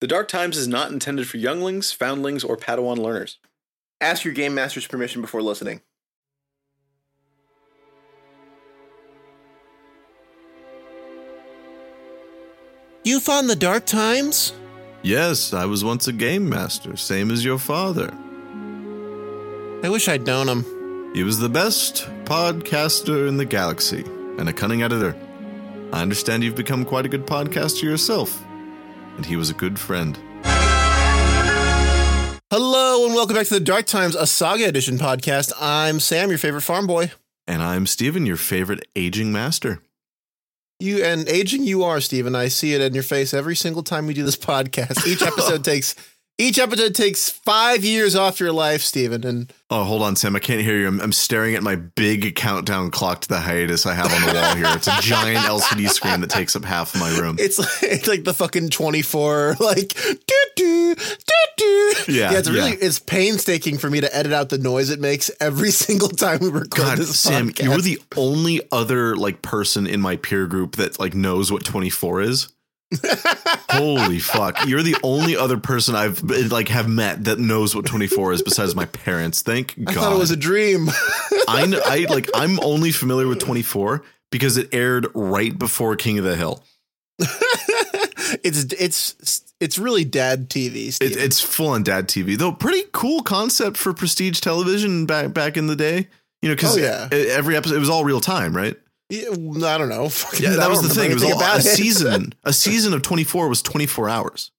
The Dark Times is not intended for younglings, foundlings, or Padawan learners. Ask your game master's permission before listening. You found the Dark Times? Yes, I was once a game master, same as your father. I wish I'd known him. He was the best podcaster in the galaxy and a cunning editor. I understand you've become quite a good podcaster yourself, and he was a good friend. Hello and welcome back to the Dark Times, a Saga Edition podcast. I'm Sam, your favorite farm boy. And I'm Stephen, your favorite aging master. You and aging you are, Stephen. I see it in your face every single time we do this podcast. Each episode takes each episode takes five years off your life, Stephen. And Oh, hold on, Sam. I can't hear you. I'm, I'm staring at my big countdown clock to the hiatus I have on the wall here. It's a giant LCD screen that takes up half of my room. it's like, it's like the fucking 24, like, doo doo, doo doo. Yeah, it's really, yeah. it's painstaking for me to edit out the noise it makes every single time we record God, this Sam, podcast. you're the only other like person in my peer group that like knows what 24 is. Holy fuck. You're the only other person I've like have met that knows what 24 is besides my parents. Thank God. I thought it was a dream. I know, I like I'm only familiar with 24 because it aired right before King of the Hill. it's, it's, it's really dad TV, It, it's full on dad TV, though. Pretty cool concept for prestige television back back in the day. You know, because Oh, yeah. every episode it was all real time, right? Yeah, I don't know. Fucking- Yeah, that was the thing. It was all, a anything about it. season. A season of 24 was 24 hours.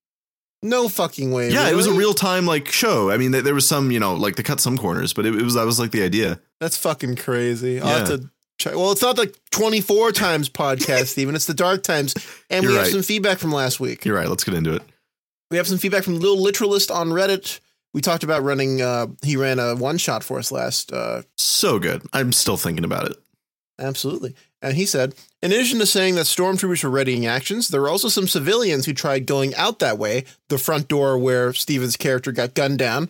No fucking way. Yeah, it was a real time like show. I mean, there there was some, you know, like they cut some corners, but it, it was that was like the idea. That's fucking crazy. I'll have Yeah. to check. Well, it's not the 24 times podcast, Stephen. It's the dark times. And You're we have some feedback from last week. You're right. Let's get into it. We have some feedback from Lil Literalist on Reddit. We talked about running, uh, he ran a one shot for us last. Uh, So good. I'm still thinking about it. Absolutely. And he said, in addition to saying that stormtroopers were readying actions, there were also some civilians who tried going out that way, the front door where Stephen's character got gunned down,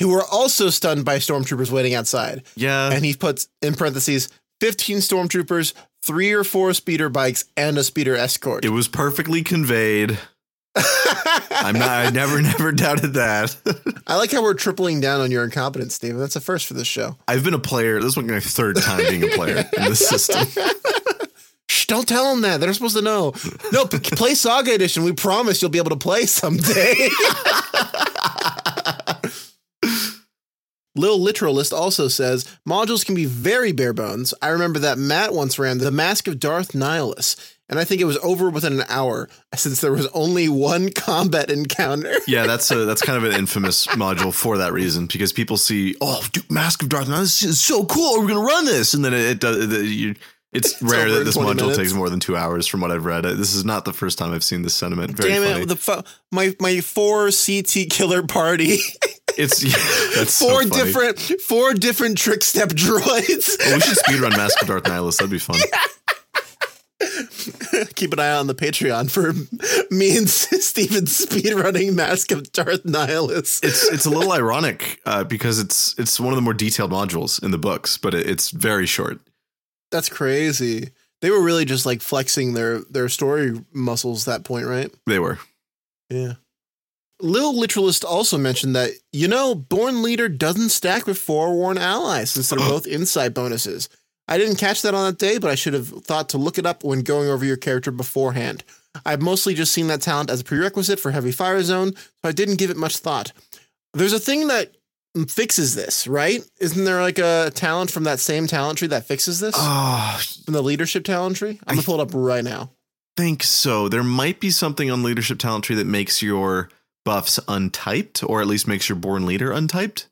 who were also stunned by stormtroopers waiting outside. Yeah. and he puts in parentheses 15 stormtroopers, three or four speeder bikes, and a speeder escort. it was perfectly conveyed. I'm not. I never, never doubted that. I like how we're tripling down on your incompetence, Stephen. That's a first for this show. I've been a player. This is my third time being a player in this system. Shh, don't tell them that. They're supposed to know. No, p- play Saga Edition. We promise you'll be able to play someday. Lil Literalist also says modules can be very bare bones. I remember that Matt once ran the Mask of Darth Nihilus, and I think it was over within an hour since there was only one combat encounter. Yeah, that's a that's kind of an infamous module for that reason because people see, oh, dude, Mask of Darth, Maul, this is so cool. We're gonna run this, and then it, it does. It, you, it's, rare that this module minutes. takes more than two hours, from what I've read. Uh, This is not the first time I've seen this sentiment. Very Damn funny. it! The my my four CT killer party, it's yeah, that's so four funny. different four different trick step droids. Oh, we should speedrun Mask of Darth Nihilus. That'd be fun. Keep an eye on the Patreon for me and Stephen speedrunning Mask of Darth Nihilus. It's it's a little ironic uh, because it's it's one of the more detailed modules in the books, but it, it's very short. That's crazy. They were really just like flexing their their story muscles that point, right? They were. Yeah. Lil Literalist also mentioned that, you know, Born Leader doesn't stack with Forewarn allies since they're both insight bonuses. I didn't catch that on that day, but I should have thought to look it up when going over your character beforehand. I've mostly just seen that talent as a prerequisite for Heavy Fire Zone, so I didn't give it much thought. There's a thing that fixes this, right? Isn't there like a talent from that same talent tree that fixes this? Oh, from the leadership talent tree? I'm gonna pull it up right now. think so. There might be something on leadership talent tree that makes your buffs untyped, or at least makes your born leader untyped.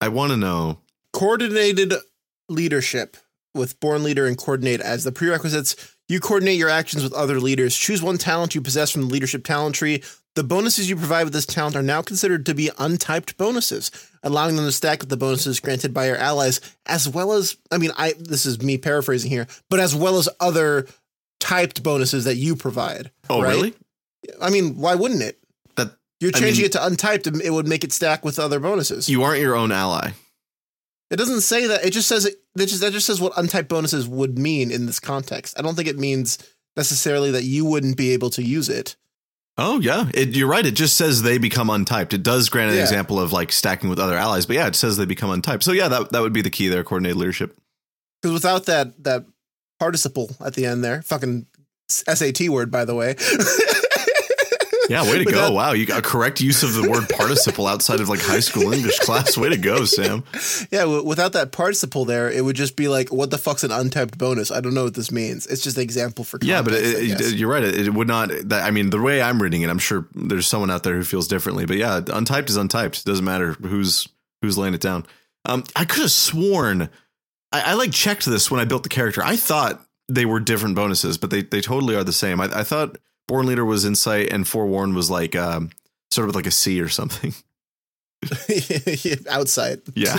I want to know. coordinated leadership with born leader and coordinate as the prerequisites you coordinate your actions with other leaders choose one talent you possess from the leadership talent tree the bonuses you provide with this talent are now considered to be untyped bonuses allowing them to stack with the bonuses granted by your allies as well as i mean i this is me paraphrasing here but as well as other typed bonuses that you provide Oh, right? really? i mean why wouldn't it That you're I changing mean- it to untyped it would make it stack with other bonuses you aren't your own ally. It doesn't say that. It just says it. That just that just says what untyped bonuses would mean in this context. I don't think it means necessarily that you wouldn't be able to use it. Oh yeah, it, you're right. It just says they become untyped. It does grant an Yeah. example of like stacking with other allies, but yeah, it says they become untyped. So yeah, that that would be the key there. Coordinated leadership. Because without that that participle at the end there, fucking SAT word by the way. Yeah, way to go! that- wow, you got a correct use of the word participle outside of like high school English class. Way to go, Sam. yeah, w- without that participle there, it would just be like, what the fuck's an untyped bonus? I don't know what this means. It's just an example for Yeah, but it, it, you're right. It, it would not. That, I mean, the way I'm reading it, I'm sure there's someone out there who feels differently. But yeah, untyped is untyped. It doesn't matter who's who's laying it down. Um, I could have sworn I, I like checked this when I built the character. I thought they were different bonuses, but they they totally are the same. I, I thought Born Leader was Insight and Forewarn was like um, sort of like a C or something. outside. Yeah.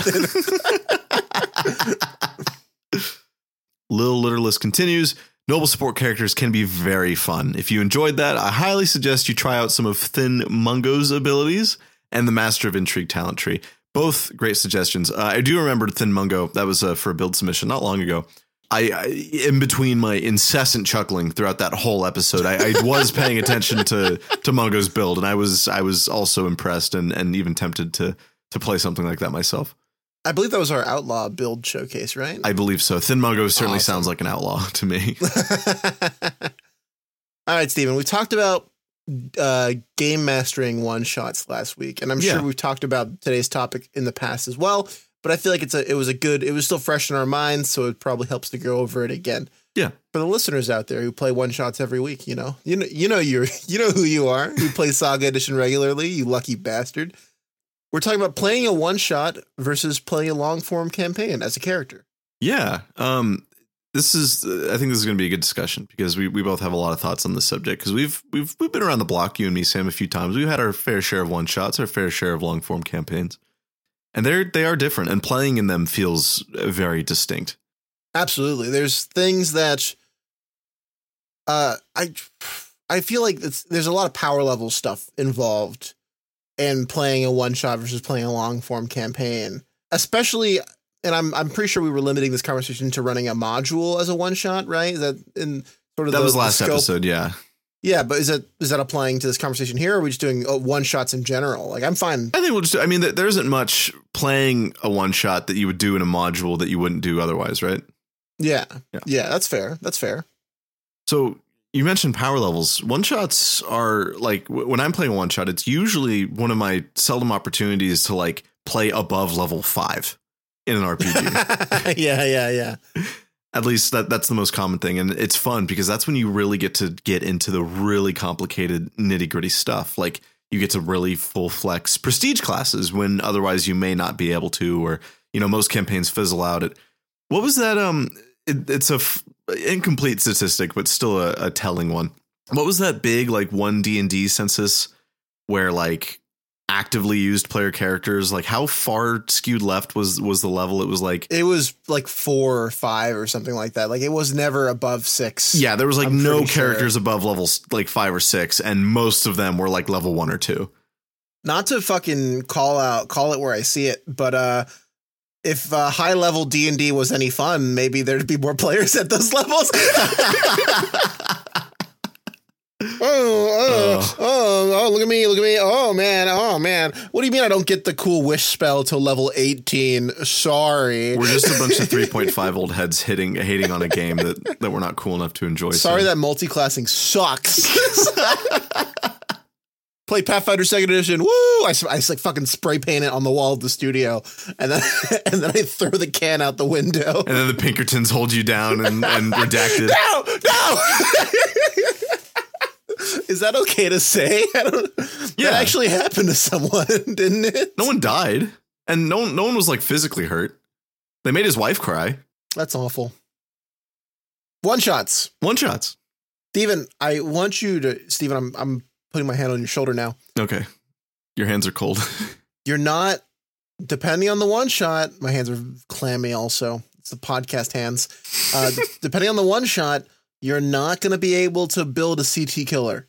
Lil Literalist continues. Noble support characters can be very fun. If you enjoyed that, I highly suggest you try out some of Thin Mungo's abilities and the Master of Intrigue talent tree. Both great suggestions. Uh, I do remember Thin Mungo. That was uh, for a build submission not long ago. I, I in between my incessant chuckling throughout that whole episode, I, I was paying attention to to Mungo's build, and I was I was also impressed and and even tempted to to play something like that myself. I believe that was our outlaw build showcase, right? I believe so. Thin Mungo certainly Awesome. sounds like an outlaw to me. All right, Stephen, we talked about uh, game mastering one shots last week, and I'm Yeah. sure we've talked about today's topic in the past as well. But I feel like it's a it was a good it was still fresh in our minds, so it probably helps to go over it again. Yeah. For the listeners out there who play one shots every week, you know, you know, you know, you're you know who you are. Who play Saga Edition regularly? You lucky bastard. We're talking about playing a one shot versus playing a long form campaign as a character. yeah. Um this is I think this is going to be a good discussion because we, we both have a lot of thoughts on this subject because we've we've we've been around the block you and me Sam a few times. We've had our fair share of one shots, our fair share of long form campaigns. And they're they are different and playing in them feels very distinct. Absolutely. There's things that uh I I feel like it's, there's a lot of power level stuff involved in playing a one shot versus playing a long form campaign. Especially and I'm I'm pretty sure we were limiting this conversation to running a module as a one shot, right? Is that in sort of That the- was last episode, yeah. Yeah, but is that is that applying to this conversation here or are we just doing uh, one shots in general? Like I'm fine. I think we'll just I mean there isn't much playing a one shot that you would do in a module that you wouldn't do otherwise, right? Yeah. Yeah. Yeah, that's fair. That's fair. So you mentioned power levels. One shots are like when I'm playing one shot, it's usually one of my seldom opportunities to like play above level five in an RPG. yeah, yeah, yeah. At least that that's the most common thing, and it's fun because that's when you really get to get into the really complicated nitty gritty stuff. Like you get to really full flex prestige classes when otherwise you may not be able to, or you know most campaigns fizzle out. At what was that? Um, it, it's a f- incomplete statistic, but still a, a telling one. What was that big like one D and D census where like actively used player characters? Like how far skewed left was was the level? It was like It was like four or five or something like that. Like it was never above six. Yeah, there was like I'm no pretty sure. characters above levels like five or six, and most of them were like level one or two. Not to fucking call out, call it where I see it, but uh, if uh, high level D and D was any fun, maybe there'd be more players at those levels. Oh, oh, oh, oh, oh, look at me, look at me. Oh, man, oh, man. What do you mean I don't get the cool wish spell till level 18? Sorry. We're just a bunch of three point five old heads hitting hating on a game that that we're not cool enough to enjoy. Sorry so. that multi-classing sucks. Play Pathfinder Second Edition. Woo! I, I s- like fucking spray paint it on the wall of the studio, and then and then I throw the can out the window. and then the Pinkertons hold you down and, and redacted. No, no. Is that okay to say? I don't, Yeah. That actually happened to someone, didn't it? No one died, and no one no one was like physically hurt. They made his wife cry. That's awful. One shots. One shots. Stephen, I want you to Stephen, I'm I'm putting my hand on your shoulder now. Okay, your hands are cold. You're not depending on the one shot, my hands are clammy also. It's the podcast hands. Uh depending on the one shot, you're not going to be able to build a CT killer.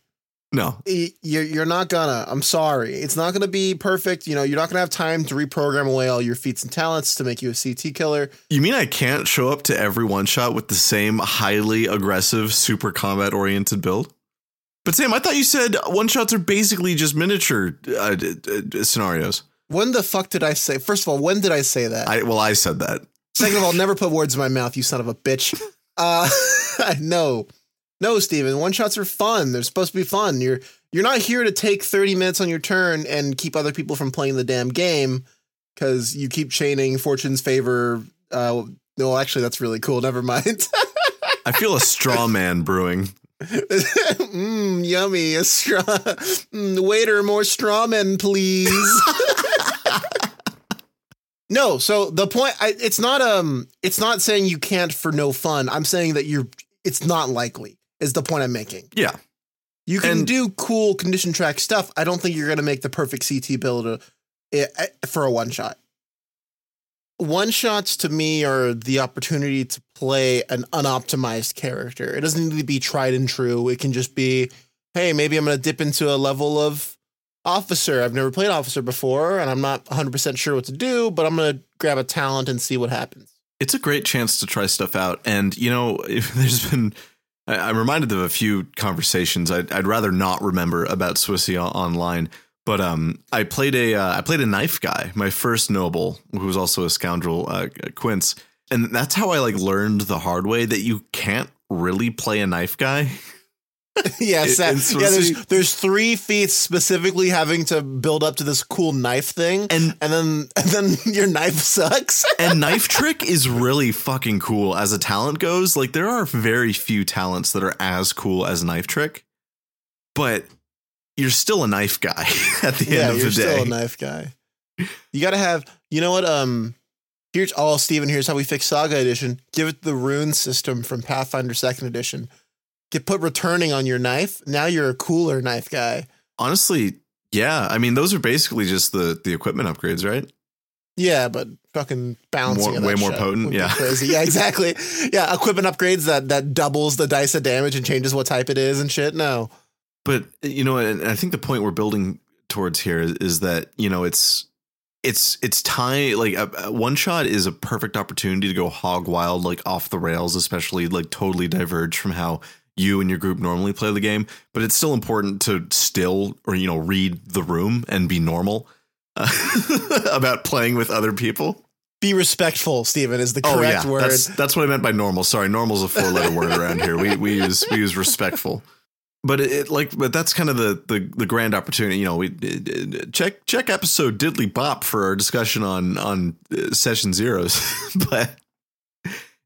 No, You're not gonna. I'm sorry. It's not gonna be perfect. You know, you're not gonna have time to reprogram away all your feats and talents to make you a CT killer. you mean I can't show up to every one shot with the same highly aggressive, super combat oriented build? But Sam, I thought you said one shots are basically just miniature uh, scenarios. When the fuck did I say? First of all, when did I say that? I well, I said that. Second of all, never put words in my mouth, you son of a bitch. Uh, no, no, Stephen. One shots are fun. They're supposed to be fun. You're you're not here to take thirty minutes on your turn and keep other people from playing the damn game because you keep chaining fortune's favor. Uh, no, actually, that's really cool. Never mind. I feel a straw man brewing. Mmm, yummy. A straw. Mm, waiter, more straw men, please. no, so the point I, it's not um it's not saying you can't for no fun. I'm saying that you're it's not likely. Is the point I'm making. Yeah. You can And- do cool condition track stuff. I don't think you're going to make the perfect CT build uh, eh, eh, for a one shot. One shots to me are the opportunity to play an unoptimized character. It doesn't need to be tried and true. It can just be, hey, maybe I'm going to dip into a level of officer. I've never played officer before, and I'm not 100% sure what to do, but I'm going to grab a talent and see what happens. It's a great chance to try stuff out. And, you know, if there's been, I- I'm reminded of a few conversations I'd, I'd rather not remember about Swissy online. But um, I played a uh, I played a knife guy, my first noble, who was also a scoundrel, uh, Quince, and that's how I like learned the hard way that you can't really play a knife guy. yes, it's yeah. There's there's three feats specifically having to build up to this cool knife thing, And and then and then your knife sucks. and knife trick is really fucking cool as a talent goes. Like there are very few talents that are as cool as knife trick, but you're still a knife guy at the yeah, end of the day. you're still a knife guy. You got to have. You know what? Um, here's oh, Stephen, Here's how we fix Saga Edition. Give it the rune system from Pathfinder Second Edition. Get put returning on your knife. Now you're a cooler knife guy. Honestly, yeah. I mean, those are basically just the the equipment upgrades, right? Yeah, but fucking balancing More- way more potent, yeah. crazy. Yeah, exactly. Yeah, equipment upgrades that that doubles the dice of damage and changes what type it is and shit. No, But you know, and I think the point we're building towards here is, is that you know it's it's it's time like a, a one shot is a perfect opportunity to go hog wild, like off the rails, especially like totally diverge from how you and your group normally play the game. But it's still important to still or you know read the room and be normal uh, about playing with other people. be respectful. Stephen is the correct word. Oh, That's that's what I meant by normal. Sorry, normal is a four letter word around here. We we use we use respectful. But it, it like but that's kind of the the the grand opportunity. You know, we it- it- check check episode Diddly Bop for our discussion on on uh, session zeros. but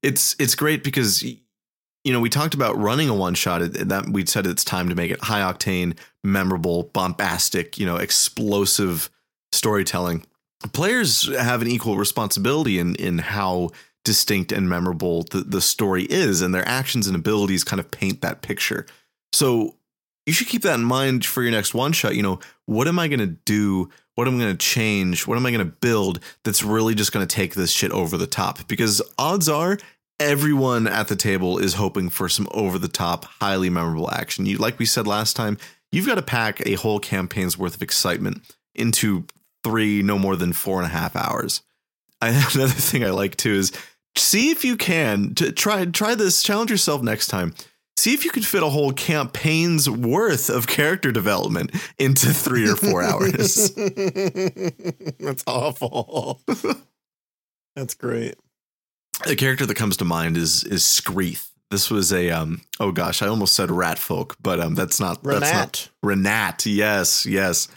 it's it's great because you know we talked about running a one shot. That we said it's time to make it high octane, memorable, bombastic. You know, explosive storytelling players have an equal responsibility in in how distinct and memorable the, the story is and their actions and abilities kind of paint that picture so you should keep that in mind for your next one shot you know what am i going to do what am i going to change what am i going to build that's really just going to take this shit over the top because odds are everyone at the table is hoping for some over the top highly memorable action you like we said last time you've got to pack a whole campaign's worth of excitement into three, no more than four and a half hours. I, another thing I like too is see if you can to try try this. Challenge yourself next time. See if you can fit a whole campaign's worth of character development into three or four hours. That's awful. That's great. The character that comes to mind is is Screeth. This was a um oh gosh, I almost said rat folk, but um that's not that's not Ranat. Ranat, yes, yes.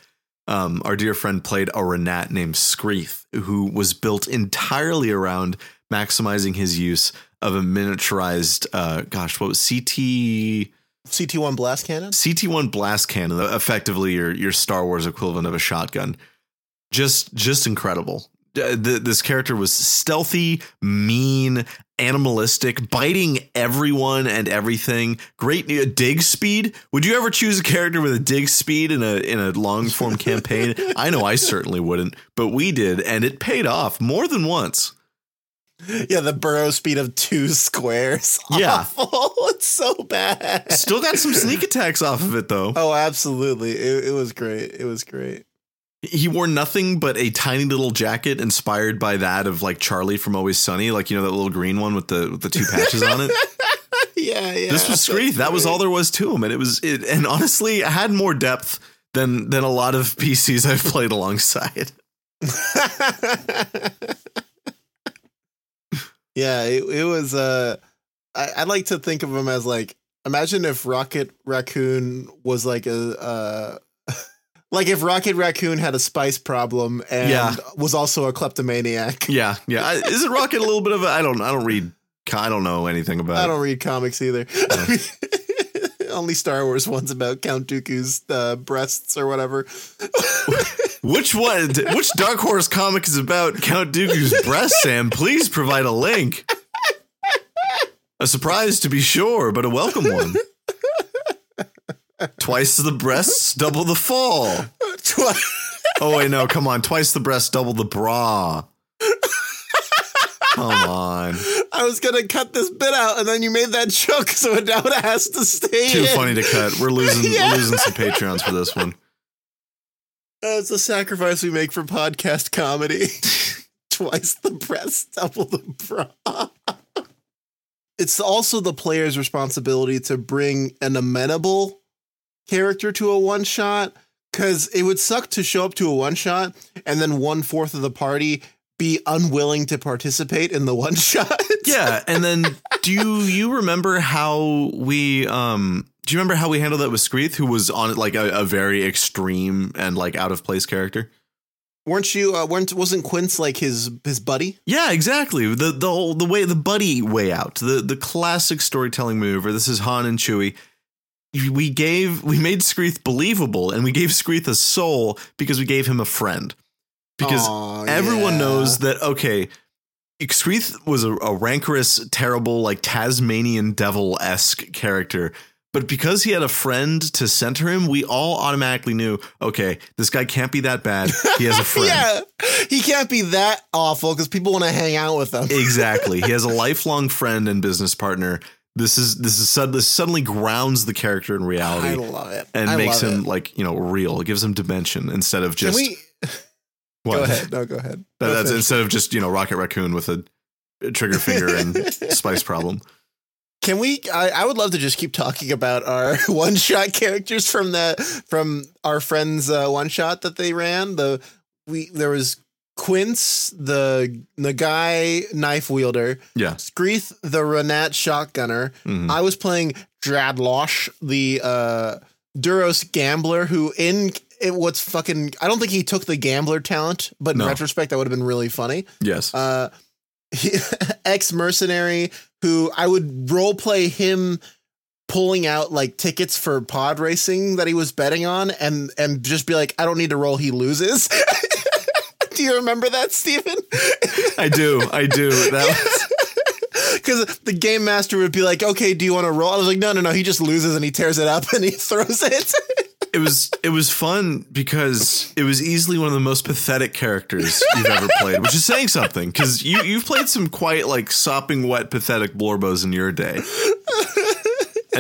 Um, our dear friend played a Ranat named Screeth, who was built entirely around maximizing his use of a miniaturized, uh, gosh, what was CT CT1 blast cannon? CT1 blast cannon, effectively your your Star Wars equivalent of a shotgun. Just just incredible. Uh, th- this character was stealthy, mean, animalistic, biting everyone and everything. Great uh, dig speed. Would you ever choose a character with a dig speed in a in a long form campaign? I know I certainly wouldn't, but we did, and it paid off more than once. Yeah, the burrow speed of two squares. Yeah. Awful. It's so bad. Still got some sneak attacks off of it though. Oh, absolutely. It, it was great. It was great. He wore nothing but a tiny little jacket inspired by that of like Charlie from Always Sunny, like you know that little green one with the with the two patches on it. yeah, yeah. this was Screeth. That was all there was to him, and it was it. And honestly, I had more depth than than a lot of PCs I've played alongside. yeah, it, it was. Uh, I, I like to think of him as like. Imagine if Rocket Raccoon was like a. Uh, like if Rocket Raccoon had a spice problem and Yeah. was also a kleptomaniac. Yeah, yeah. I- Isn't Rocket a little bit of a? I don't. I don't read. I don't know anything about. I don't read comics either. Only Star Wars ones about Count Dooku's uh, breasts or whatever. Which one? Which Dark Horse comic is about Count Dooku's breasts? Sam, please provide a link. A surprise to be sure, but a welcome one. Twice the breasts, double the fall. Oh wait, no, come on. Twice the breasts, double the bra. Come on. I was gonna cut this bit out, and then you made that joke, so it now it has to stay. Too in. funny to cut. We're losing Yeah. we're losing some Patreons for this one. Uh, it's a sacrifice we make for podcast comedy. Twice the breast, double the bra. it's also the player's responsibility to bring an amenable character to a one shot because it would suck to show up to a one shot and then one fourth of the party be unwilling to participate in the one shot. Yeah, and then do you remember how we um do you remember how we handled that with Screeth, who was on like a, a very extreme and like out of place character? weren't you? Uh, weren't wasn't Quince like his his buddy? Yeah, exactly. The the whole the way the buddy way out, the the classic storytelling maneuver. This is Han and Chewie. We gave we made Screeth believable, and we gave Screeth a soul because we gave him a friend. Because Aw, everyone yeah. knows that okay Screeth was a, a rancorous terrible like tasmanian devil-esque character but because he had a friend to center him we all automatically knew okay this guy can't be that bad he has a friend Yeah, he can't be that awful because people want to hang out with him. exactly he has a lifelong friend and business partner this is this is sud- this suddenly grounds the character in reality. I love it. and I makes him it. like you know real it gives him dimension instead of Can just we go ahead? No, go ahead. That- that's finish. instead of just you know rocket raccoon with a, trigger finger and spice problem. Can we? I, I would love to just keep talking about our one shot characters from the from our friends' uh, one shot that they ran. The we there was Quince, the Nagai knife wielder, Yeah, Screeth, the Ranat shotgunner. Mhm. I was playing Jadlosh, the uh, Duros gambler, who in it what's fucking. I don't think he took the gambler talent, but in No. retrospect, that would have been really funny. yes, Uh, ex mercenary who I would role play him pulling out like tickets for pod racing that he was betting on, and and just be like, I don't need to roll, he loses. Do you remember that, Stephen? I do, I do. That was, Because the game master would be like, "Okay, do you want to roll?" I was like, "No, no, no." He just loses and he tears it up and he throws it. it was it was fun because it was easily one of the most pathetic characters you've ever played, which is saying something because you you've played some quite like sopping wet pathetic blorbos in your day.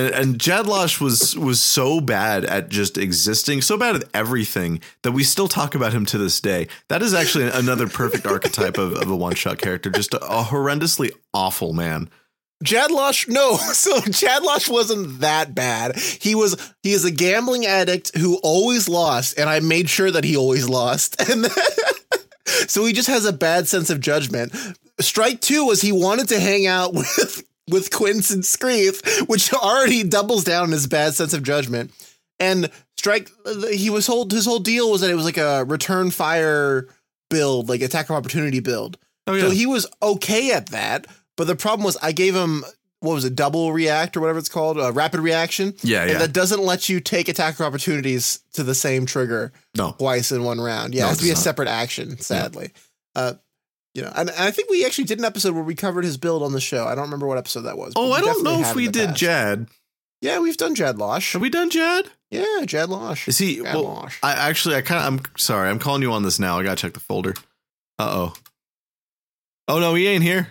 And, and Jadlosh was was so bad at just existing, so bad at everything that we still talk about him to this day. That is actually another perfect archetype of, of a one shot character, just a, a horrendously awful man. Jadlosh, no. So Jadlosh wasn't that bad. He was he is a gambling addict who always lost, and I made sure that he always lost. And so he just has a bad sense of judgment. Strike two was he wanted to hang out with with Quince and Screeth, which already doubles down on his bad sense of judgment. And strike he was whole his whole deal was that it was like a return fire build, like attack of opportunity build. Oh yeah. So he was okay at that, but the problem was I gave him what was it, double react or whatever it's called, uh, rapid reaction, yeah, yeah. and that doesn't let you take attacker opportunities to the same trigger no, twice in one round. Yeah, No, it has to be a not. separate action. Sadly, uh, you know, and, and I think we actually did an episode where we covered his build on the show. I don't remember what episode that was. Oh, I don't know if we did past. Jad. Yeah, we've done Jad Losh. Have we done Jad? Yeah, Jad Losh. Is he? Jad Well, Losh. I actually, I kind of, I'm sorry, I'm calling you on this now. I gotta check the folder. Uh oh. Oh no, he ain't here.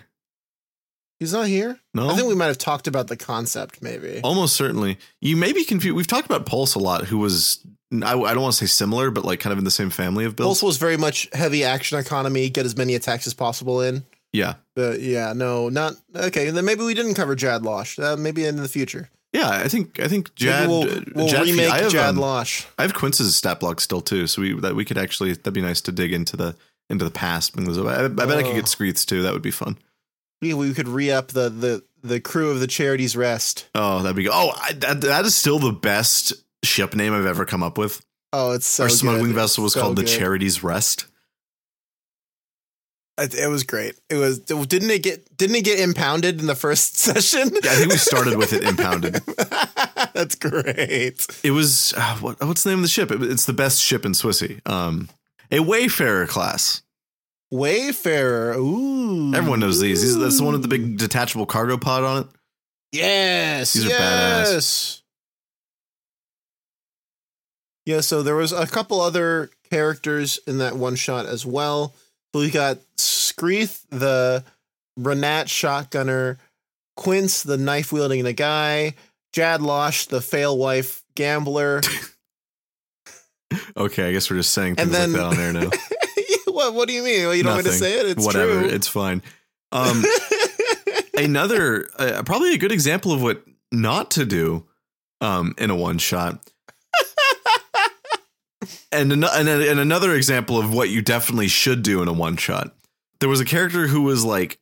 He's not here. No, I think we might have talked about the concept, maybe. almost certainly. You may be confused. We've talked about Pulse a lot, who was I, I don't want to say similar, but like kind of in the same family of builds. Pulse was very much heavy action economy, get as many attacks as possible in. Yeah. But yeah, no, not okay. Then maybe we didn't cover Jad Losh. Uh, maybe in the future. Yeah, I think I think Jad. maybe we'll, uh, we'll Jad remake I have, Jad um, Losh. I have Quince's stat block still too, so we that we could actually that'd be nice to dig into the into the past. I, I bet I could Oh. get Screeths too. That would be fun. Yeah, we could re up the the the crew of the Charity's Rest. Oh, that'd be good. Oh, I, that that is still the best ship name I've ever come up with. Oh, it's so Our smuggling good. vessel was So called the Charity's Rest. It, it was great. It was. Didn't it get? Didn't it get impounded in the first session? Yeah, I think we started with it impounded. That's great. It was uh, what, what's the name of the ship? It- it's the best ship in Swissy. Um, a Wayfarer class. Wayfarer. Ooh. Everyone knows these. these. That's the one with the big detachable cargo pod on it. Yes. These are badass. Yeah, so there was a couple other characters in that one shot as well. So we got Screeth, the Ranat shotgunner, Quince, the knife wielding the guy, Jad Losh, the fail wife gambler. Okay, I guess we're just saying things then- like that on air now. what, what do you mean? Well, you don't want me to say it? It's Whatever, true. it's fine. Um, another uh, probably a good example of what not to do um, in a one shot. and, an- and and another example of what you definitely should do in a one shot. There was a character who was like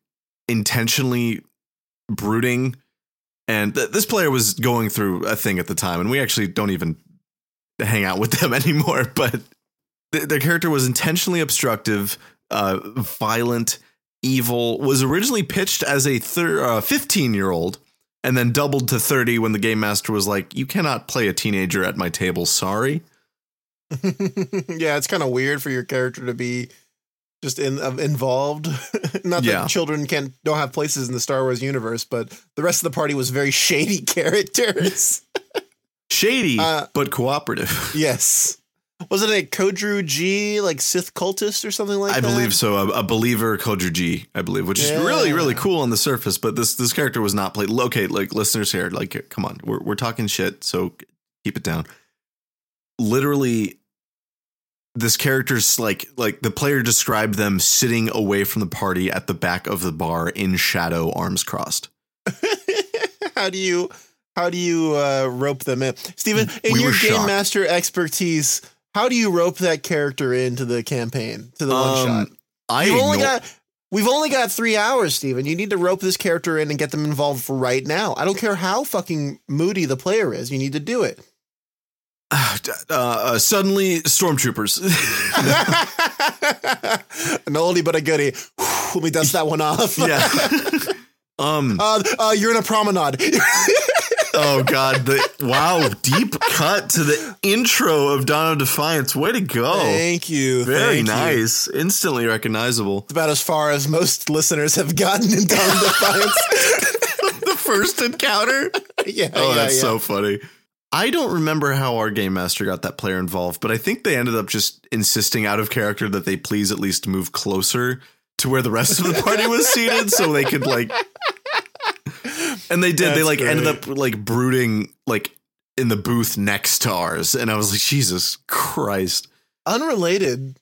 intentionally brooding, and th- this player was going through a thing at the time, and we actually don't even hang out with them anymore. But the, the character was intentionally obstructive, uh, violent, evil. Was originally pitched as a thir- uh, 15 year old, and then doubled to 30 when the game master was like, "You cannot play a teenager at my table." Sorry. yeah, it's kind of weird for your character to be just in uh, involved. Not that Yeah. children can't don't have places in the Star Wars universe, but the rest of the party was very shady characters. Shady, Uh, but cooperative. yes. Wasn't it Kodru G, like Sith cultist or something like I that? I believe so. A, a believer, Kodru G, I believe, which is really, really cool on the surface. But this this character was not played. Okay, like listeners here, like, come on, we're we're talking shit, so keep it down. Literally, this character's like like the player described them sitting away from the party at the back of the bar in shadow, arms crossed. how do you how do you uh, rope them in, Stephen? In We your game master expertise, how do you rope that character into the campaign to the one shot? Um, I You've only got we've only got three hours, Stephen. You need to rope this character in and get them involved for right now. I don't care how fucking moody the player is. You need to do it. uh, uh, suddenly stormtroopers. An oldie but a goodie. Let me dust that one off. yeah. um. Uh, uh, you're in a promenade. Oh God! The wow, deep cut to the intro of Dawn of Defiance. Way to go! Thank you. Very thank you. nice, instantly recognizable. It's about as far as most listeners have gotten in Dawn of Defiance. the first encounter. yeah, Oh, yeah, that's yeah. so funny. I don't remember how our game master got that player involved, but I think they ended up just insisting out of character that they please at least move closer to where the rest of the party was seated so they could like and they did they That's like ended up like brooding like in the booth next to ours and I was like Jesus Christ. Unrelated.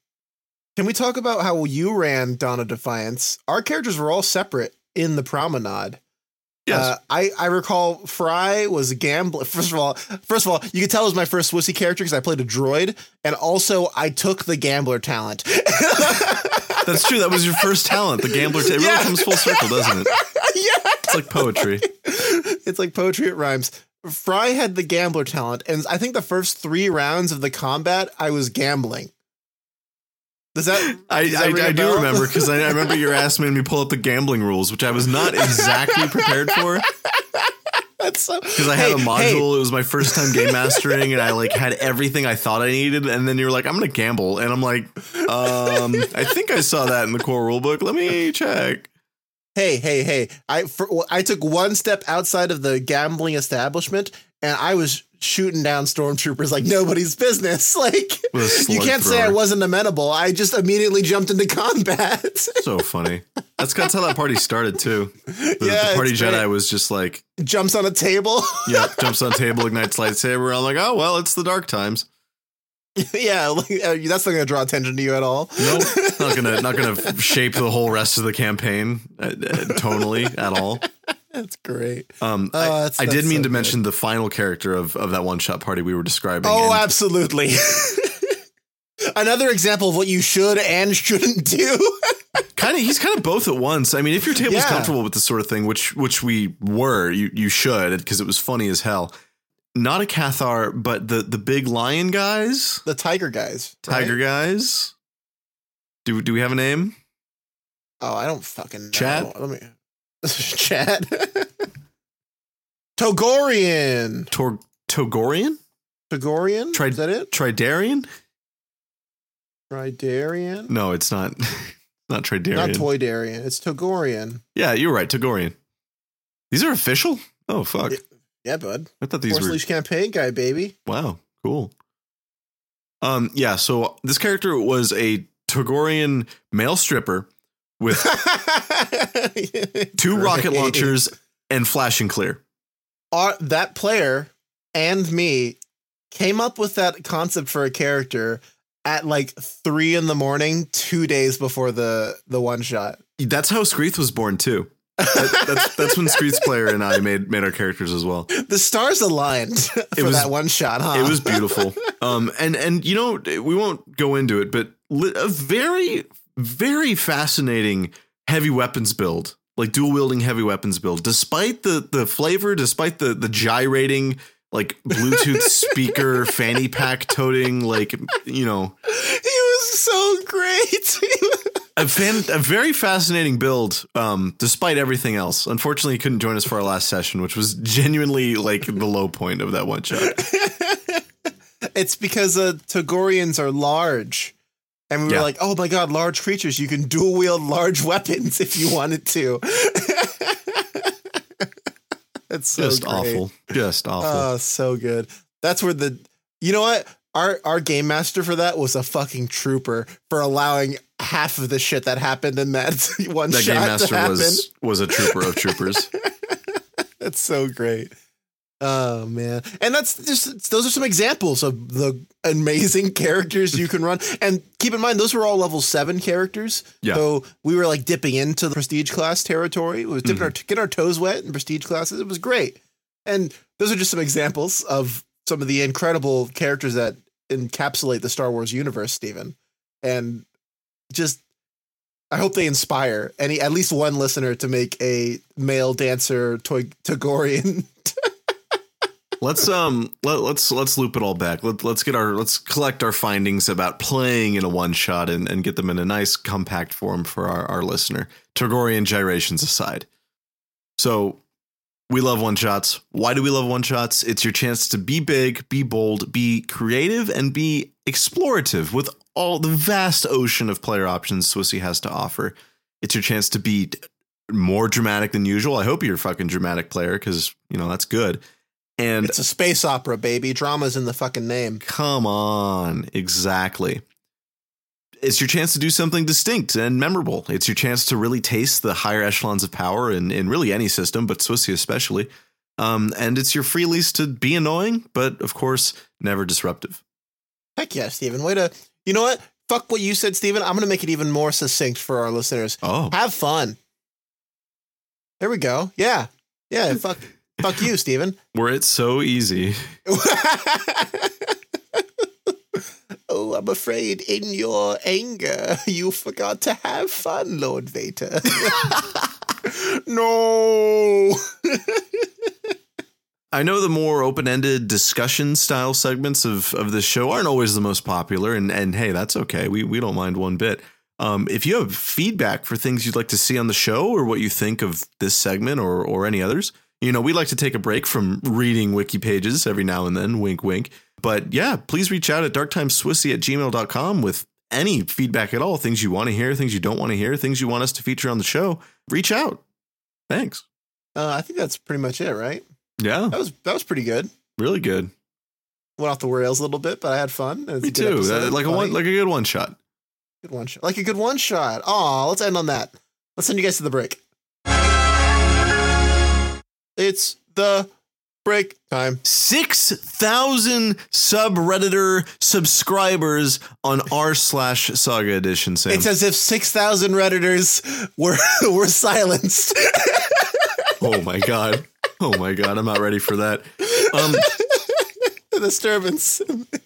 Can we talk about how you ran Dawn of Defiance? Our characters were all separate in the promenade. Yes. Uh, I, I recall Fry was a gambler. First of all, first of all, you could tell it was my first Swissy character because I played a droid, and also I took the gambler talent. That's true. That was your first talent, the gambler. T- it really comes full circle, doesn't it? yeah, It's like poetry. it's like poetry. It rhymes. Fry had the gambler talent, and I think the first three rounds of the combat, I was gambling. Does that? I, does that I, ring a I do remember because I, I remember your ass made me pull up the gambling rules, which I was not exactly prepared for That's so. because I had a module. hey, It was my first time game mastering, and I like had everything I thought I needed. And then you were like, "I'm gonna gamble," and I'm like, um, "I think I saw that in the core rulebook. Let me check." Hey, hey, hey! I for, well, I took one step outside of the gambling establishment, and I was shooting down stormtroopers like nobody's business. Like you can't say I wasn't amenable. I just immediately jumped into combat. So funny. That's that's how that party started too. The, Yeah, the party Jedi great. was just like, Jumps on a table. yeah, jumps on table, ignites lightsaber. I'm like, oh well, it's the dark times. yeah, like, uh, that's not going to draw attention to you at all. Nope, not gonna not gonna shape the whole rest of the campaign uh, uh, tonally at all. That's great. Um, Oh, I, that's- I did mean so to good. mention the final character of of that one shot party we were describing. Oh, and absolutely. Another example of what you should and shouldn't do. kind of he's kind of both at once. I mean, if your table's Yeah. comfortable with this sort of thing, which which we were, you you should because it was funny as hell. Not a Cathar, but the the big lion guys, the tiger guys. right? tiger guys. Do do we have a name? Oh, I don't fucking know. Chat? Let me. Chat. Togorian. Tor Togorian, Togorian. Tri- Is that it? Tridarian? Tridarian. No, it's not. Not Tridarian. Not Toydarian. It's Togorian. yeah, you're right. Togorian. These are official. Oh fuck! Yeah, bud. I thought these Force were Leash campaign guy, baby. Wow, cool. Um, yeah. So this character was a Togorian male stripper with two rocket launchers and flashing clear. Our, that player and me came up with that concept for a character at like three in the morning, two days before the the one shot. That's how Screeth was born too. That- that's that's when Screeth's player and I made made our characters as well. The stars aligned for was- that one shot, huh? It was beautiful. Um, and and you know we won't go into it, but a very very fascinating heavy weapons build, like dual wielding heavy weapons build. Despite the the flavor, despite the the gyrating like Bluetooth speaker fanny pack toting, like you know, he was so great. a fan, a very fascinating build. Um, despite everything else, unfortunately, he couldn't join us for our last session, which was genuinely like the low point of that one shot. it's because uh, Togorians are large. And we were like, oh my god, large creatures. You can dual wield large weapons if you wanted to. It's so Just great. awful, just awful. Oh, so good. That's where the you know what? Our our game master for that was a fucking trooper for allowing half of the shit that happened in that one that shot game master was was a trooper of troopers. That's so great. Oh man. And that's just those are some examples of the amazing characters you can run. And keep in mind those were all level 7 characters. Yeah. So we were like dipping into the prestige class territory. We was dipping mm-hmm. our getting our toes wet in prestige classes. It was great. And those are just some examples of some of the incredible characters that encapsulate the Star Wars universe, Stephen. And just I hope they inspire any at least one listener to make a male dancer Toy Togorian. let's um let, let's let's loop it all back. Let, let's get our let's collect our findings about playing in a one shot and, and get them in a nice compact form for our, our listener. Togorian gyrations aside. So we love one shots. Why do we love one shots? It's your chance to be big, be bold, be creative, and be explorative with all the vast ocean of player options Swissy has to offer. It's your chance to be more dramatic than usual. I hope you're a fucking dramatic player because you know that's good. And it's a space opera, baby. Drama's in the fucking name. Come on, exactly. It's your chance to do something distinct and memorable. It's your chance to really taste the higher echelons of power in, in really any system, but Swissy especially. Um, and it's your free lease to be annoying, but of course, never disruptive. Heck yeah, Stephen. Way to you know what? Fuck what you said, Stephen. I'm gonna make it even more succinct for our listeners. Oh, Have fun. There we go. Yeah. Yeah. Fuck fuck you, Stephen. were it so easy? I'm afraid in your anger you forgot to have fun, Lord Vader. no. I know the more open-ended discussion style segments of, of this show aren't always the most popular, and and hey, that's okay. We we don't mind one bit. Um, if you have feedback for things you'd like to see on the show, or what you think of this segment, or or any others, you know, we like to take a break from reading wiki pages every now and then. Wink, wink. But yeah, please reach out at darktimeswissy at gmail.com with any feedback at all. Things you want to hear, things you don't want to hear, things you want us to feature on the show. Reach out. Thanks. Uh, I think that's pretty much it, right? Yeah, That was that was pretty good. really good. Went off the rails a little bit, but I had fun. Me too. That- like a one, like a good one shot. good one shot. Like a good one shot. Aw, let's end on that. Let's send you guys to the break. It's the break time. 6,000 subredditor subscribers on r slash saga edition, Sam. It's as if 6,000 Redditors were, were silenced. oh my God. Oh my God. I'm not ready for that. Um, the disturbance.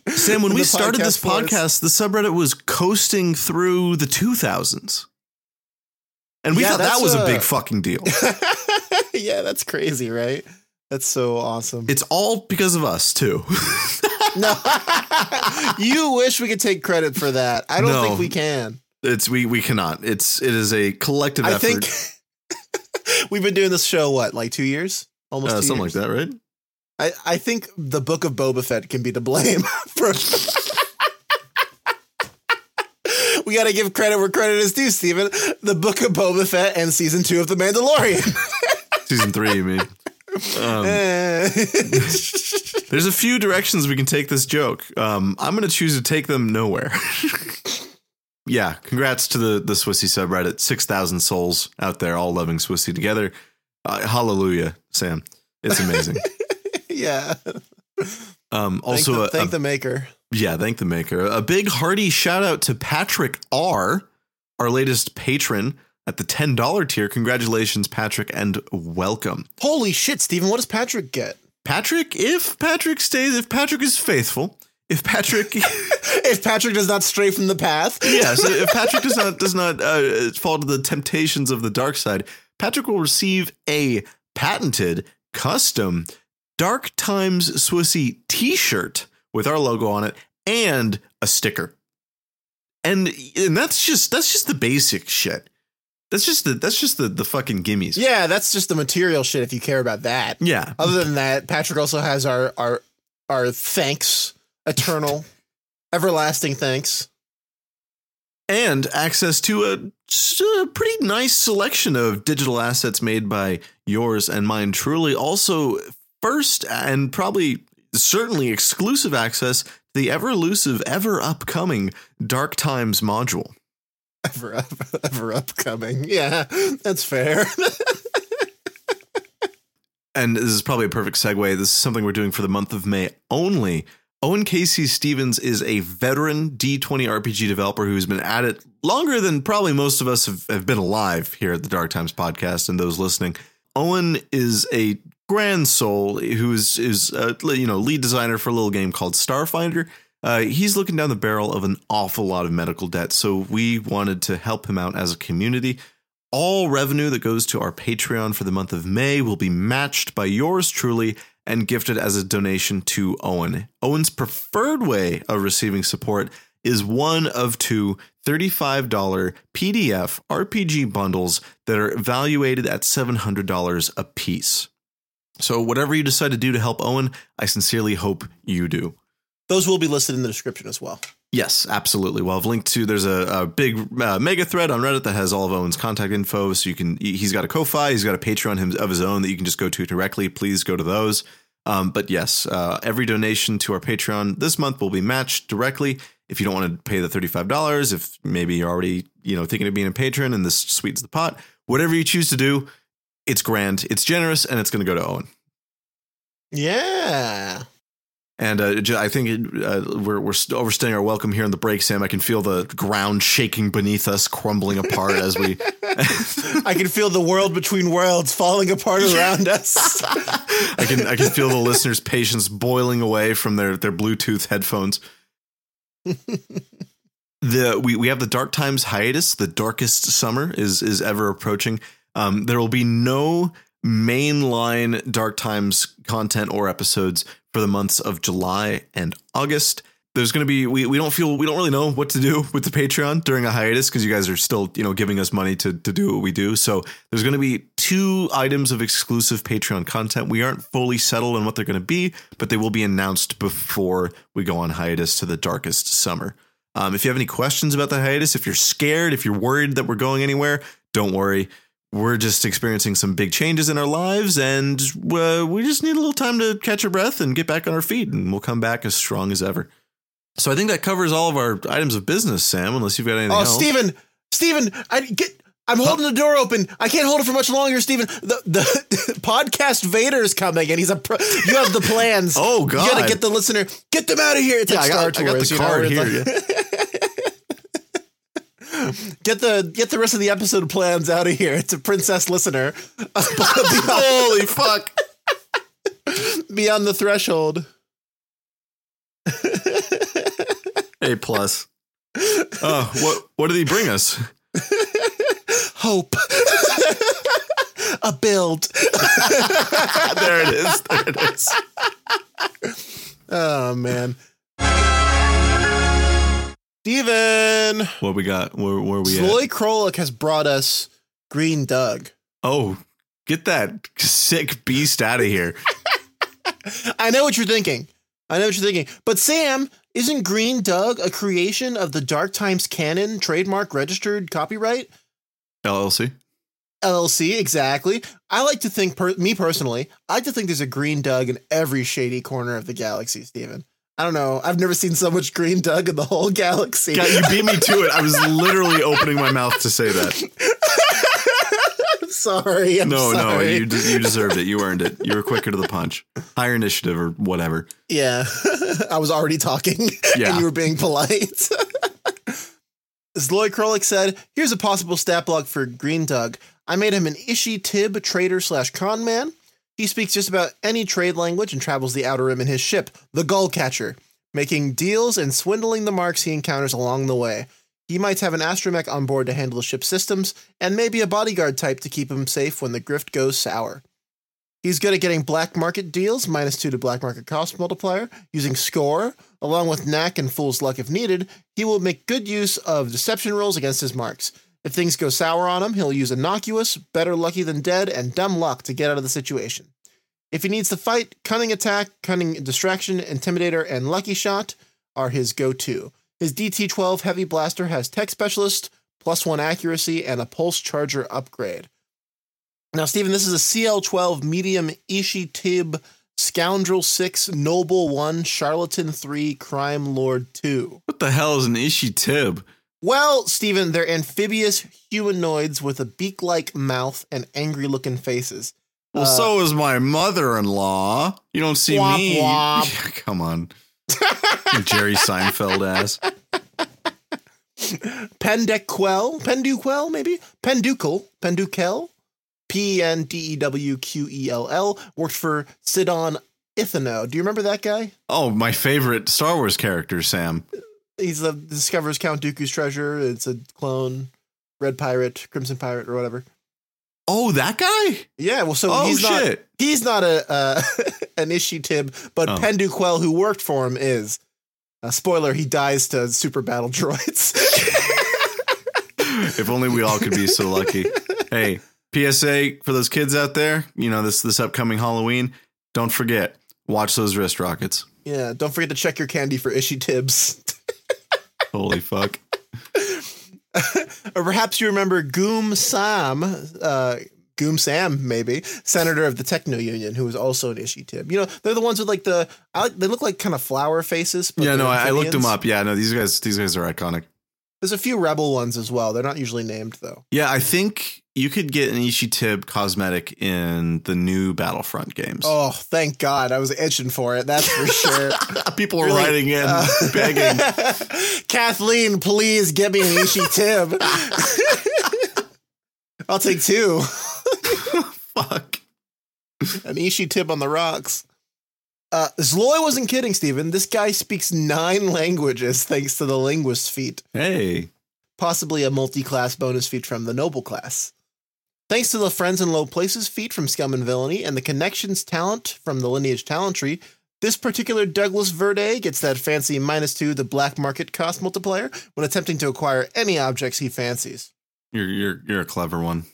Sam, when we started this podcast forest. the subreddit was coasting through the 2000s. And we Yeah, thought that was a big fucking deal. yeah, that's crazy, right? That's so awesome. It's all because of us, too. no, you wish we could take credit for that. I don't No. think we can. It's we we cannot. It's it is a collective I effort. think we've been doing this show what, like two years, almost uh, two something years? like that, right? I, I think the Book of Boba Fett can be to blame for. we got to give credit where credit is due, Stephen. The Book of Boba Fett and season two of The Mandalorian. Season three, you mean? Um, there's a few directions we can take this joke. Um, I'm going to choose to take them nowhere. yeah, congrats to the the Swissy subreddit. Six thousand souls out there, all loving Swissy together. Uh, hallelujah, Sam. It's amazing. yeah. Um, Thank, also, the, a- thank a- the maker. Yeah, thank the maker. A big hearty shout out to Patrick R, our latest patron at the $10 tier. Congratulations, Patrick, and welcome. Holy shit, Stephen. What does Patrick get? Patrick, if Patrick stays, if Patrick is faithful, if Patrick, If Patrick does not stray from the path. yes, if Patrick does not does not uh, fall to the temptations of the dark side, Patrick will receive a patented, custom Dark Times Swissy T-shirt with our logo on it and a sticker. And and that's just that's just the basic shit. That's just the that's just the the fucking gimmies. Yeah, that's just the material shit if you care about that. Yeah. Other than that, Patrick also has our our our thanks, eternal, everlasting thanks. and access to a, a pretty nice selection of digital assets made by yours and mine truly. Also, first and probably certainly exclusive access to the ever elusive, ever upcoming Dark Times module. Ever up, ever upcoming. Yeah, that's fair. And this is probably a perfect segue. This is something we're doing for the month of May only. Owen KC Stephens is a veteran D20 RPG developer who's been at it longer than probably most of us have, have been alive here at the Dark Times podcast and those listening. Owen is a grand soul who is is you know lead designer for a little game called Starfinder. Uh, he's looking down the barrel of an awful lot of medical debt, so we wanted to help him out as a community. All revenue that goes to our Patreon for the month of May will be matched by yours truly and gifted as a donation to Owen. Owen's preferred way of receiving support is one of two $35 PDF RPG bundles that are evaluated at $700 a piece. So, whatever you decide to do to help Owen, I sincerely hope you do. Those will be listed in the description as well. Yes, absolutely. Well, I've linked to there's a, a big uh, mega thread on Reddit that has all of Owen's contact info. So you can he's got a Ko-fi, he's got a Patreon of his own that you can just go to directly. Please go to those. Um, but yes, uh, every donation to our Patreon this month will be matched directly. If you don't want to pay the thirty five dollars, if maybe you're already you know thinking of being a patron and this sweets the pot, whatever you choose to do, it's grand, it's generous, and it's going to go to Owen. Yeah. And uh, I think uh, we're we're overstaying our welcome here in the break, Sam. I can feel the ground shaking beneath us, crumbling apart as we. I can feel the world between worlds falling apart around us. I can I can feel the listeners' patience boiling away from their their Bluetooth headphones. the we we have the Dark Times hiatus. The darkest summer is is ever approaching. Um, there will be no mainline Dark Times content or episodes for the months of July and August. There's going to be we, we don't feel we don't really know what to do with the Patreon during a hiatus because you guys are still you know giving us money to to do what we do. So there's going to be two items of exclusive Patreon content. We aren't fully settled on what they're going to be, but they will be announced before we go on hiatus to the darkest summer. Um, if you have any questions about the hiatus, if you're scared, if you're worried that we're going anywhere, don't worry. We're just experiencing some big changes in our lives, and uh, we just need a little time to catch our breath and get back on our feet, and we'll come back as strong as ever. So I think that covers all of our items of business, Sam. Unless you've got anything oh, else. Stephen, Stephen, I get. I'm holding the door open. I can't hold it for much longer, Stephen. The the podcast Vader's coming, and he's a pro. You have the plans. Oh, god. You gotta get the listener. Get them out of here. It's Yeah, like I Star got, I got Tours. the you know, here. like- Get the get the rest of the episode plans out of here. It's a princess listener. Holy fuck! beyond the threshold. A plus. Oh, what what did he bring us? Hope. a build. there it is. There it is. Oh man. Stephen. What we got? Where where we at? Zloy Krolik has brought us Green Doug. Oh, get that sick beast out of here. I know what you're thinking. I know what you're thinking. But Sam, isn't Green Doug a creation of the Dark Times canon, trademark, registered, copyright? LLC. LLC, exactly. I like to think, per- me personally, I like to think there's a Green Doug in every shady corner of the galaxy, Stephen. I don't know. I've never seen so much Green Doug in the whole galaxy. God, you beat me to it. I was literally opening my mouth to say that. I'm sorry. I'm no, no, you de- you deserved it. You earned it. You were quicker to the punch. Higher initiative or whatever. Yeah, I was already talking, Yeah. and you were being polite. Zloy Krolik said, "Here's a possible stat block for Green Doug. I made him an Ishi Tib trader slash con man. He speaks just about any trade language and travels the Outer Rim in his ship, the Gull Catcher, making deals and swindling the marks he encounters along the way. He might have an astromech on board to handle the ship's systems, and maybe a bodyguard type to keep him safe when the grift goes sour." He's good at getting black market deals, minus two to black market cost multiplier, using score, along with knack and fool's luck if needed. He will make good use of deception rolls against his marks. If things go sour on him, he'll use innocuous, better lucky than dead, and dumb luck to get out of the situation. If he needs to fight, cunning attack, cunning distraction, intimidator, and lucky shot are his go-to. His DT12 heavy blaster has tech specialist, plus one accuracy, and a pulse charger upgrade. Now, Stephen, this is a CL12 medium Ishi Tib Scoundrel 6 Noble 1 Charlatan 3 Crime Lord 2. What the hell is an Ishi Tib? Well, Stephen, they're amphibious humanoids with a beak like mouth and angry looking faces. Well, Uh, so is my mother-in-law. You don't see Womp me. womp. Come on, Jerry Seinfeld ass. Pendequel, Penduquel, maybe? Pendukel, Pendukel, P N D E W Q E L L, worked for Sidon Ithano. Do you remember that guy? Oh, my favorite Star Wars character, Sam. He's the discovers Count Dooku's treasure. It's a clone, Red Pirate, Crimson Pirate, or whatever. Oh, that guy. Yeah, well, so oh he's not shit. he's not a uh, an Ishi Tib, but Oh. Penduquel, who worked for him, is. Uh, spoiler: He dies to super battle droids. if only we all could be so lucky. Hey, PSA for those kids out there, you know, this this upcoming Halloween, don't forget, watch those wrist rockets. yeah, don't forget to check your candy for Ishi Tibs. Holy fuck. or perhaps you remember Goom Sam, uh, Goom Sam, maybe senator of the Techno Union, who was also an Ishi Tib. You know, they're the ones with like the I, they look like kind of flower faces. but yeah, no, I, I looked them up. Yeah, no, these guys these guys are iconic. There's a few rebel ones as well. They're not usually named though. Yeah, I think you could get an Ishi Tib cosmetic in the new Battlefront games. Oh, thank God! I was itching for it. That's for sure. People are Really? writing in, Uh, begging. Kathleen, please get me an Ishi Tib. I'll take two. Fuck. An Ishi Tib on the rocks. Uh, Zloy wasn't kidding, Stephen. This guy speaks nine languages thanks to the linguist feat, Hey. possibly a multi class bonus feat from the noble class. Thanks to the Friends in Low Places feat from Scum and Villainy and the Connections talent from the Lineage talent tree, this particular Douglas Verde gets that fancy minus two the black market cost multiplier when attempting to acquire any objects he fancies. You're you're you're a clever one.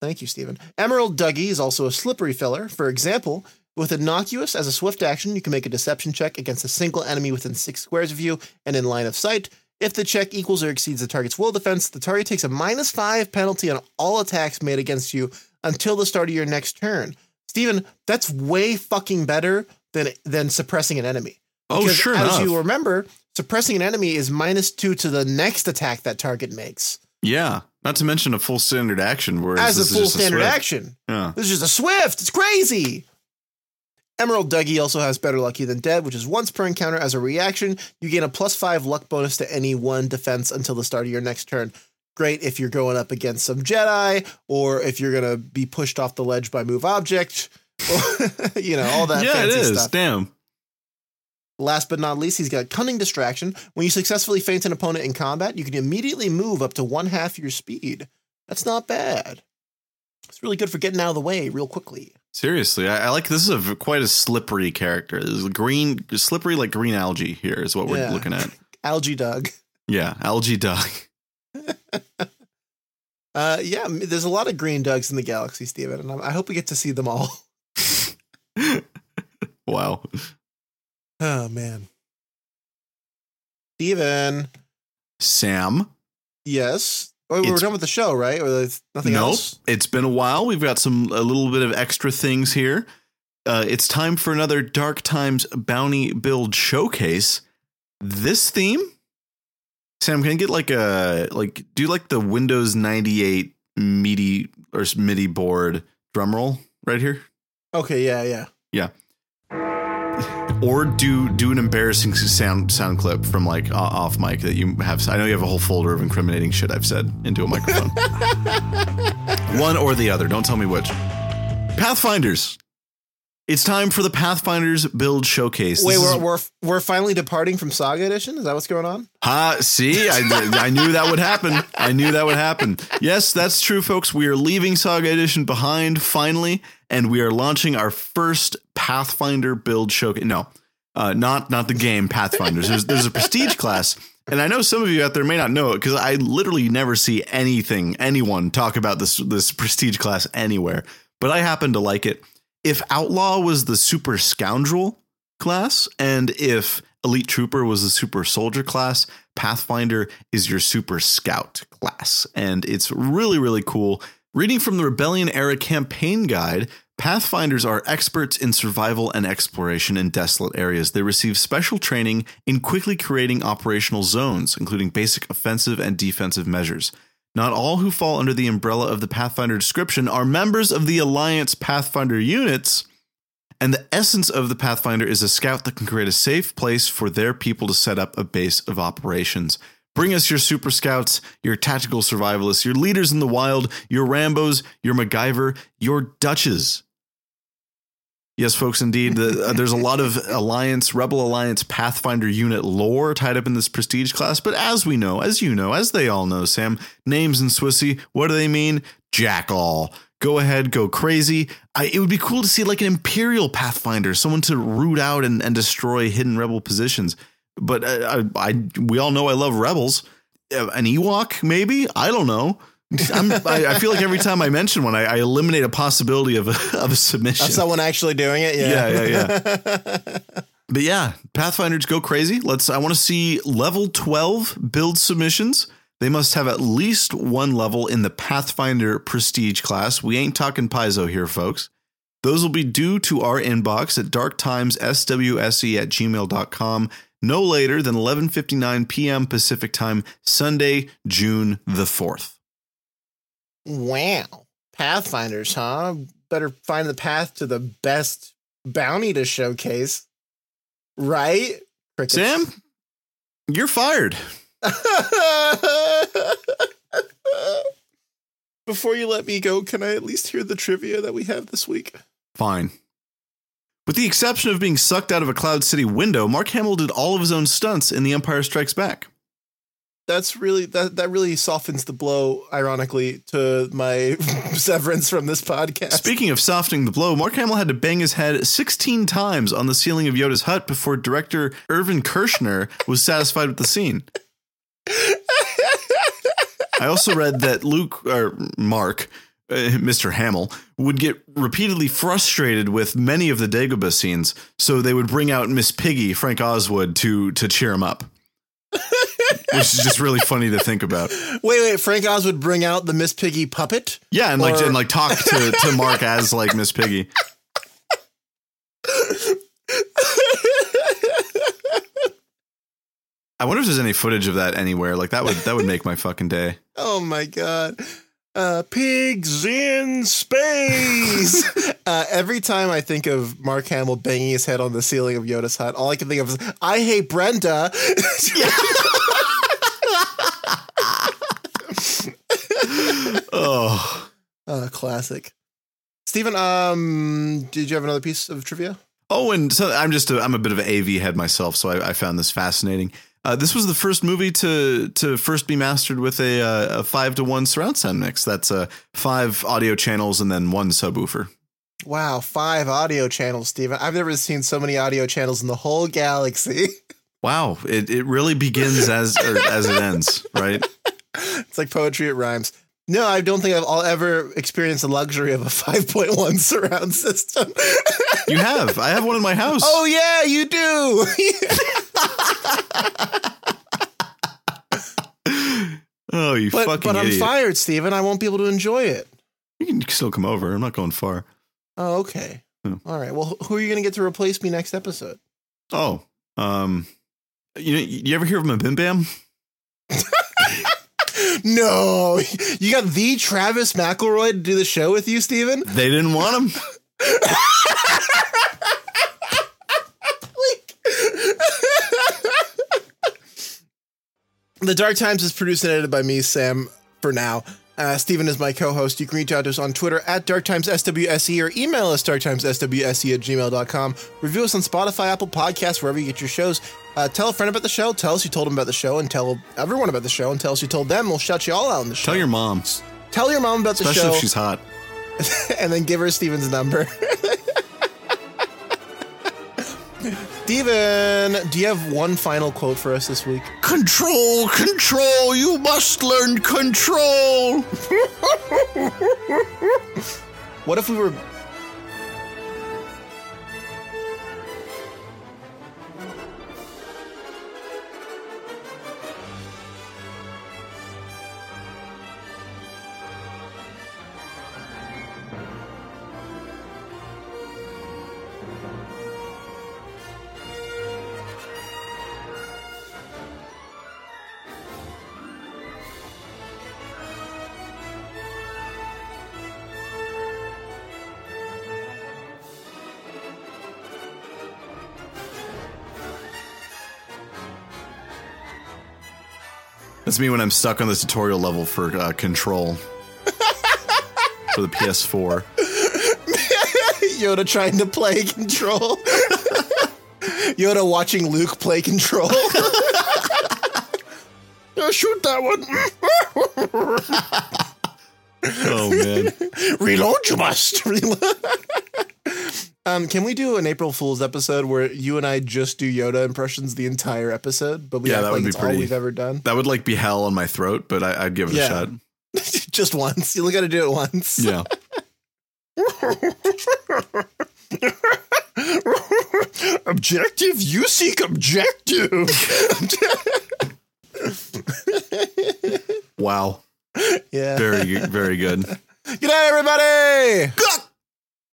Thank you, Stephen. Emerald Dougie is also a slippery filler. For example, with Innocuous as a swift action, you can make a deception check against a single enemy within six squares of you and in line of sight. If the check equals or exceeds the target's will defense, the target takes a minus five penalty on all attacks made against you until the start of your next turn. Stephen, that's way fucking better than than suppressing an enemy. Oh, Because sure as enough. you remember, suppressing an enemy is minus two to the next attack that target makes. Yeah. Not to mention a full standard action. Whereas As a full standard Swift. action. Yeah. This is just a Swift. It's crazy. Emerald Dougie also has Better Lucky Than Dead, which is once per encounter as a reaction. You gain a plus five luck bonus to any one defense until the start of your next turn. Great if you're going up against some Jedi, or if you're going to be pushed off the ledge by move object, or, you know, all that yeah, it fancy is. stuff. Damn. Last but not least, he's got Cunning Distraction. When you successfully feint an opponent in combat, you can immediately move up to one half your speed. That's not bad. It's really good for getting out of the way real quickly. Seriously, I, I like this is a quite a slippery character. This is green, slippery like green algae. Here is what we're Yeah. looking at. Algae Doug. Yeah, algae duck. Uh, yeah, there's a lot of green Dugs in the galaxy, Stephen, and I I hope we get to see them all. Wow. Oh, man. Stephen. Sam. Yes. Oh, we're done with the show, right? Or there's nothing nope. else? It's been a while. We've got some a little bit of extra things here. Uh, it's time for another Dark Times bounty build showcase. This theme, Sam, can I get like a like do you like the Windows ninety eight MIDI or MIDI board drum roll right here, Okay, yeah, yeah, yeah. Or do do an embarrassing sound sound clip from like o- off mic that you have. I know you have a whole folder of incriminating shit I've said into a microphone. One or the other. Don't tell me which. Pathfinders. It's time for the Pathfinders build showcase. Wait, This we're, is- we're we're finally departing from Saga Edition? Is that what's going on? Ha, see, I, I knew that would happen. I knew that would happen. Yes, that's true, folks. We are leaving Saga Edition behind finally, and we are launching our first Pathfinder build showcase. No, uh, not not the game Pathfinders. There's there's a prestige class, and I know some of you out there may not know it because I literally never see anything anyone talk about this this prestige class anywhere. But I happen to like it. If Outlaw was the super scoundrel class, and if Elite Trooper was the super soldier class, Pathfinder is your super scout class. And it's really, really cool. Reading from the Rebellion era campaign guide, Pathfinders are experts in survival and exploration in desolate areas. They receive special training in quickly creating operational zones, including basic offensive and defensive measures. Not all who fall under the umbrella of the Pathfinder description are members of the Alliance Pathfinder units. And the essence of the Pathfinder is a scout that can create a safe place for their people to set up a base of operations. Bring us your super scouts, your tactical survivalists, your leaders in the wild, your Rambos, your MacGyver, your Dutches. Yes, folks, indeed. The, uh, there's a lot of Alliance, Rebel Alliance Pathfinder unit lore tied up in this prestige class. But as we know, as you know, as they all know, Sam, names in Swissy, what do they mean? Jack all. Go ahead, go crazy. I, it would be cool to see like an Imperial Pathfinder, someone to root out and, and destroy hidden Rebel positions. But uh, I, I, we all know I love Rebels. Uh, An Ewok, maybe? I don't know. I'm, I, I feel like every time I mention one, I, I eliminate a possibility of a, of a submission. Of someone actually doing it? Yeah, Yeah, yeah, But yeah, Pathfinders go crazy. Let's. I want to see level twelve build submissions. They must have at least one level in the Pathfinder Prestige class. We ain't talking Paizo here, folks. Those will be due to our inbox at darktimesswse at gmail.com no later than 11.59 p.m. Pacific time, Sunday, June the 4th. Wow. Pathfinders, huh? Better find the path to the best bounty to showcase. Right? Crickets. Sam, you're fired. Before you let me go, can I at least hear the trivia that we have this week? Fine. With the exception of being sucked out of a Cloud City window, Mark Hamill did all of his own stunts in The Empire Strikes Back. That's really that that really softens the blow, ironically, to my severance from this podcast. Speaking of softening the blow, Mark Hamill had to bang his head 16 times on the ceiling of Yoda's hut before director Irvin Kershner was satisfied with the scene. I also read that Luke or Mark, uh, Mr. Hamill, would get repeatedly frustrated with many of the Dagobah scenes, so they would bring out Miss Piggy, Frank Oz would, to to cheer him up. Which is just really funny to think about. Wait, wait, Frank Oz would bring out the Miss Piggy puppet? Yeah, and like and like talk to, to Mark as like Miss Piggy. I wonder if there's any footage of that anywhere. Like that would that would make my fucking day. Oh my god. Uh, pigs in space. uh, every time I think of Mark Hamill banging his head on the ceiling of Yoda's hut, all I can think of is, I hate Brenda. Oh. uh, classic. Stephen, um, did you have another piece of trivia? Oh, and so I'm just a, I'm a bit of an AV head myself, so I, I found this fascinating. Uh, this was the first movie to to first be mastered with a, uh, a five to one surround sound mix. That's uh, five audio channels and then one subwoofer. Wow, five audio channels, Stephen. I've never seen so many audio channels in the whole galaxy. Wow, it, it really begins as or as it ends, right? it's like poetry, it rhymes. No, I don't think I've I'll ever experienced the luxury of a 5.1 surround system. You have. I have one in my house. oh, yeah, you do. Oh, you but fucking but I'm fired, Stephen. I won't be able to enjoy it. You can still come over. I'm not going far. Oh, okay. All right. Well, who are you going to get to replace me next episode? Oh, um, you you ever hear of Mabim Bam? No, you got the Travis McElroy to do the show with you, Stephen. They didn't want him. The Dark Times is produced and edited by me, Sam, for now. Uh, Stephen is my co-host. You can reach out to us on Twitter at Dark Times DarkTimesSWSE or email us darktimesswse at gmail.com. Review us on Spotify, Apple Podcasts, wherever you get your shows. Uh, tell a friend about the show. Tell us you told them about the show and tell everyone about the show and tell us you told them. We'll shout you all out on the show. Tell your mom, tell your mom about the especially show if she's hot. and then give her Stephen's number. Stephen, do you have one final quote for us this week? Control, control. You must learn control. What if we were Me when I'm stuck on the tutorial level for uh, control for the PS4. Yoda trying to play control? Yoda watching Luke play control? Oh, shoot that one. Oh man, Reload, you must. Reload. Um, can we do an April Fool's episode where you and I just do Yoda impressions the entire episode, but we Yeah, act that like would be it's all pretty- we've ever done? that would like be hell on my throat, but I, I'd give it Yeah. a shot. just once. You only got to do it once. Yeah. objective. You seek objective. Wow. yeah. Very, very good. Good night, everybody.